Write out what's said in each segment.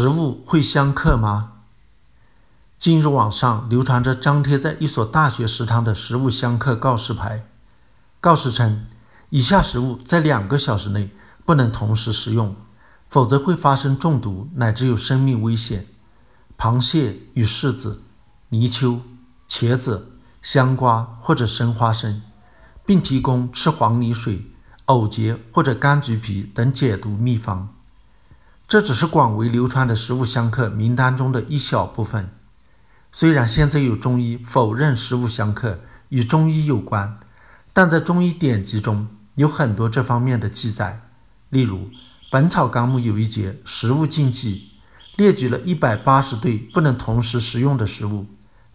食物会相克吗？近日网上流传着张贴在一所大学食堂的食物相克告示牌，告示称，以下食物在两个小时内不能同时食用，否则会发生中毒乃至有生命危险。螃蟹与柿子、泥鳅、茄子、香瓜或者生花生，并提供吃黄泥水、藕节或者柑橘皮等解毒秘方。这只是广为流传的食物相克名单中的一小部分。虽然现在有中医否认食物相克与中医有关，但在中医典籍中有很多这方面的记载。例如，《本草纲目》有一节“食物禁忌”，列举了一百八十对不能同时食用的食物。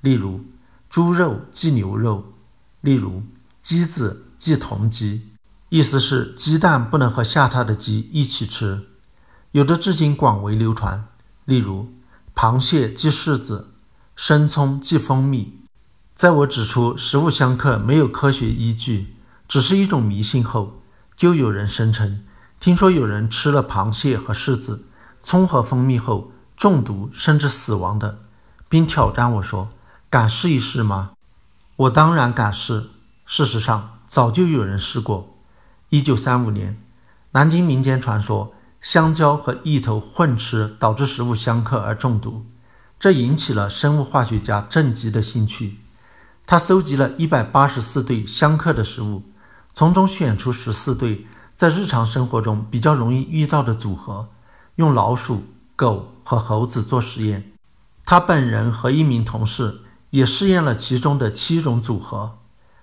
例如，猪肉忌牛肉；例如，鸡子忌同鸡，意思是鸡蛋不能和下它的鸡一起吃。有的至今广为流传，例如螃蟹忌柿子，生葱忌蜂蜜。在我指出食物相克没有科学依据，只是一种迷信后，就有人声称，听说有人吃了螃蟹和柿子、葱和蜂蜜后中毒甚至死亡的，并挑战我说：“敢试一试吗？”我当然敢试。事实上，早就有人试过。一九三五年，南京民间传说。香蕉和芋头混吃导致食物相克而中毒，这引起了生物化学家郑吉的兴趣。他搜集了一百八十四对相克的食物，从中选出十四对在日常生活中比较容易遇到的组合，用老鼠、狗和猴子做实验。他本人和一名同事也试验了其中的七种组合，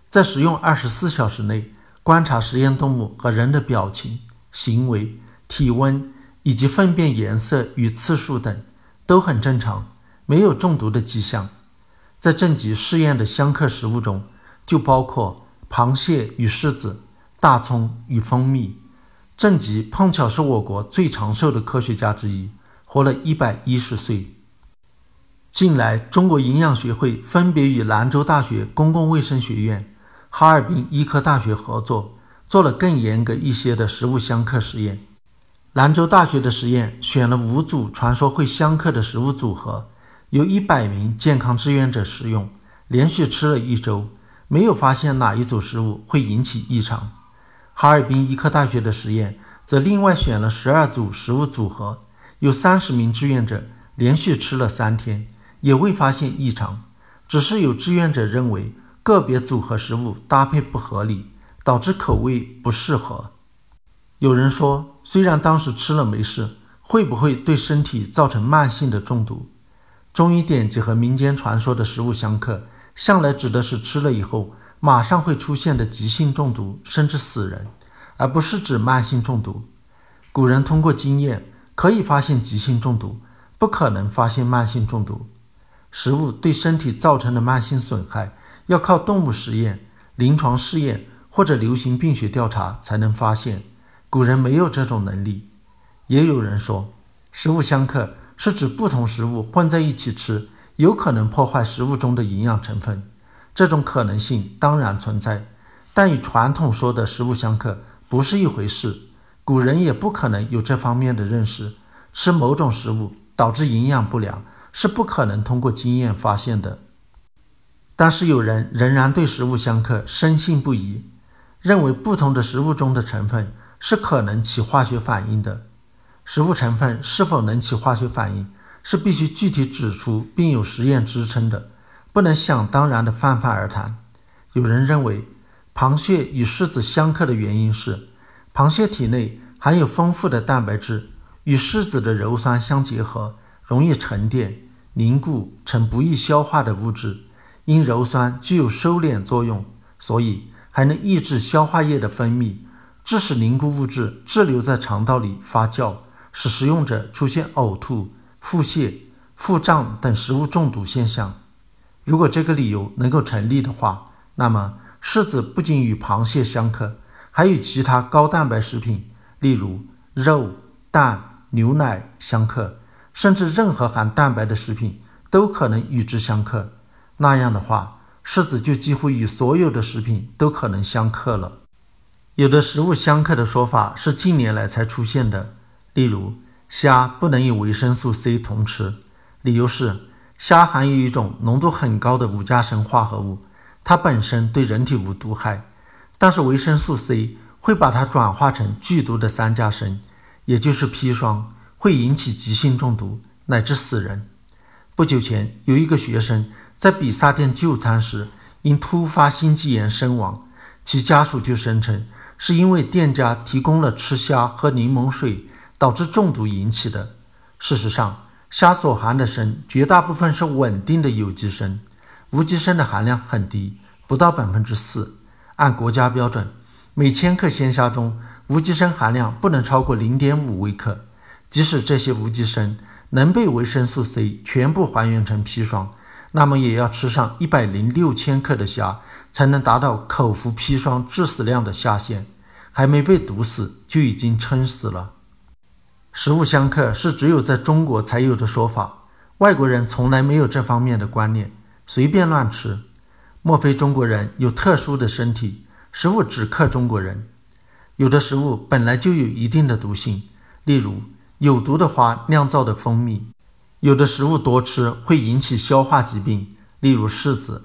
在食用二十四小时内观察实验动物和人的表情、行为。体温以及粪便颜色与次数等都很正常，没有中毒的迹象。在正极试验的相克食物中，就包括螃蟹与柿子、大葱与蜂蜜。正极碰巧是我国最长寿的科学家之一，活了一百一十岁。近来，中国营养学会分别与兰州大学公共卫生学院、哈尔滨医科大学合作，做了更严格一些的食物相克实验。兰州大学的实验选了五组传说会相克的食物组合，由一百名健康志愿者食用，连续吃了一周，没有发现哪一组食物会引起异常。哈尔滨医科大学的实验则另外选了十二组食物组合，有三十名志愿者连续吃了三天，也未发现异常，只是有志愿者认为个别组合食物搭配不合理，导致口味不适合。有人说，虽然当时吃了没事，会不会对身体造成慢性的中毒？中医典籍和民间传说的食物相克，向来指的是吃了以后马上会出现的急性中毒，甚至死人，而不是指慢性中毒。古人通过经验可以发现急性中毒，不可能发现慢性中毒。食物对身体造成的慢性损害，要靠动物实验、临床试验或者流行病学调查才能发现。古人没有这种能力，也有人说，食物相克是指不同食物混在一起吃，有可能破坏食物中的营养成分。这种可能性当然存在，但与传统说的食物相克不是一回事。古人也不可能有这方面的认识。吃某种食物导致营养不良，是不可能通过经验发现的。但是有人仍然对食物相克深信不疑，认为不同的食物中的成分。是可能起化学反应的，食物成分是否能起化学反应，是必须具体指出并有实验支撑的，不能想当然的泛泛而谈。有人认为，螃蟹与柿子相克的原因是，螃蟹体内含有丰富的蛋白质，与柿子的鞣酸相结合，容易沉淀凝固成不易消化的物质，因鞣酸具有收敛作用，所以还能抑制消化液的分泌。致使凝固物质滞留在肠道里发酵，使食用者出现呕吐、腹泻、腹胀等食物中毒现象。如果这个理由能够成立的话，那么柿子不仅与螃蟹相克，还与其他高蛋白食品，例如肉、蛋、牛奶相克，甚至任何含蛋白的食品都可能与之相克。那样的话，柿子就几乎与所有的食品都可能相克了。有的食物相克的说法是近年来才出现的，例如虾不能与维生素 C 同吃，理由是虾含有一种浓度很高的五价砷化合物，它本身对人体无毒害，但是维生素 C 会把它转化成剧毒的三价砷，也就是砒霜，会引起急性中毒乃至死人。不久前，有一个学生在比萨店就餐时因突发心肌炎身亡，其家属就声称是因为店家提供了吃虾喝柠檬水。导致中毒引起的。事实上，虾所含的砷绝大部分是稳定的有机砷，无机砷的含量很低，不到百分之四。按国家标准，每千克鲜虾中无机砷含量不能超过零点五微克。即使这些无机砷能被维生素 C 全部还原成砒霜，那么也要吃上一百零六千克的虾，才能达到口服砒霜致死量的下限。还没被毒死，就已经撑死了。食物相克是只有在中国才有的说法，外国人从来没有这方面的观念，随便乱吃。莫非中国人有特殊的身体，食物只克中国人？有的食物本来就有一定的毒性，例如有毒的花酿造的蜂蜜；有的食物多吃会引起消化疾病，例如柿子；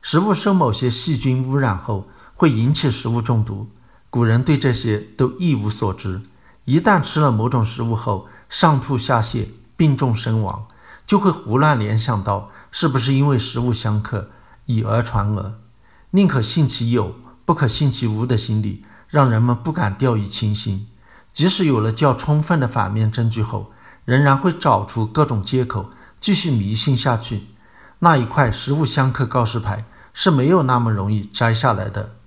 食物受某些细菌污染后会引起食物中毒，古人对这些都一无所知。一旦吃了某种食物后上吐下泻、病重身亡，就会胡乱联想到是不是因为食物相克，以讹传讹。宁可信其有，不可信其无的心理，让人们不敢掉以轻心。即使有了较充分的反面证据后，仍然会找出各种借口继续迷信下去。那一块食物相克告示牌是没有那么容易摘下来的。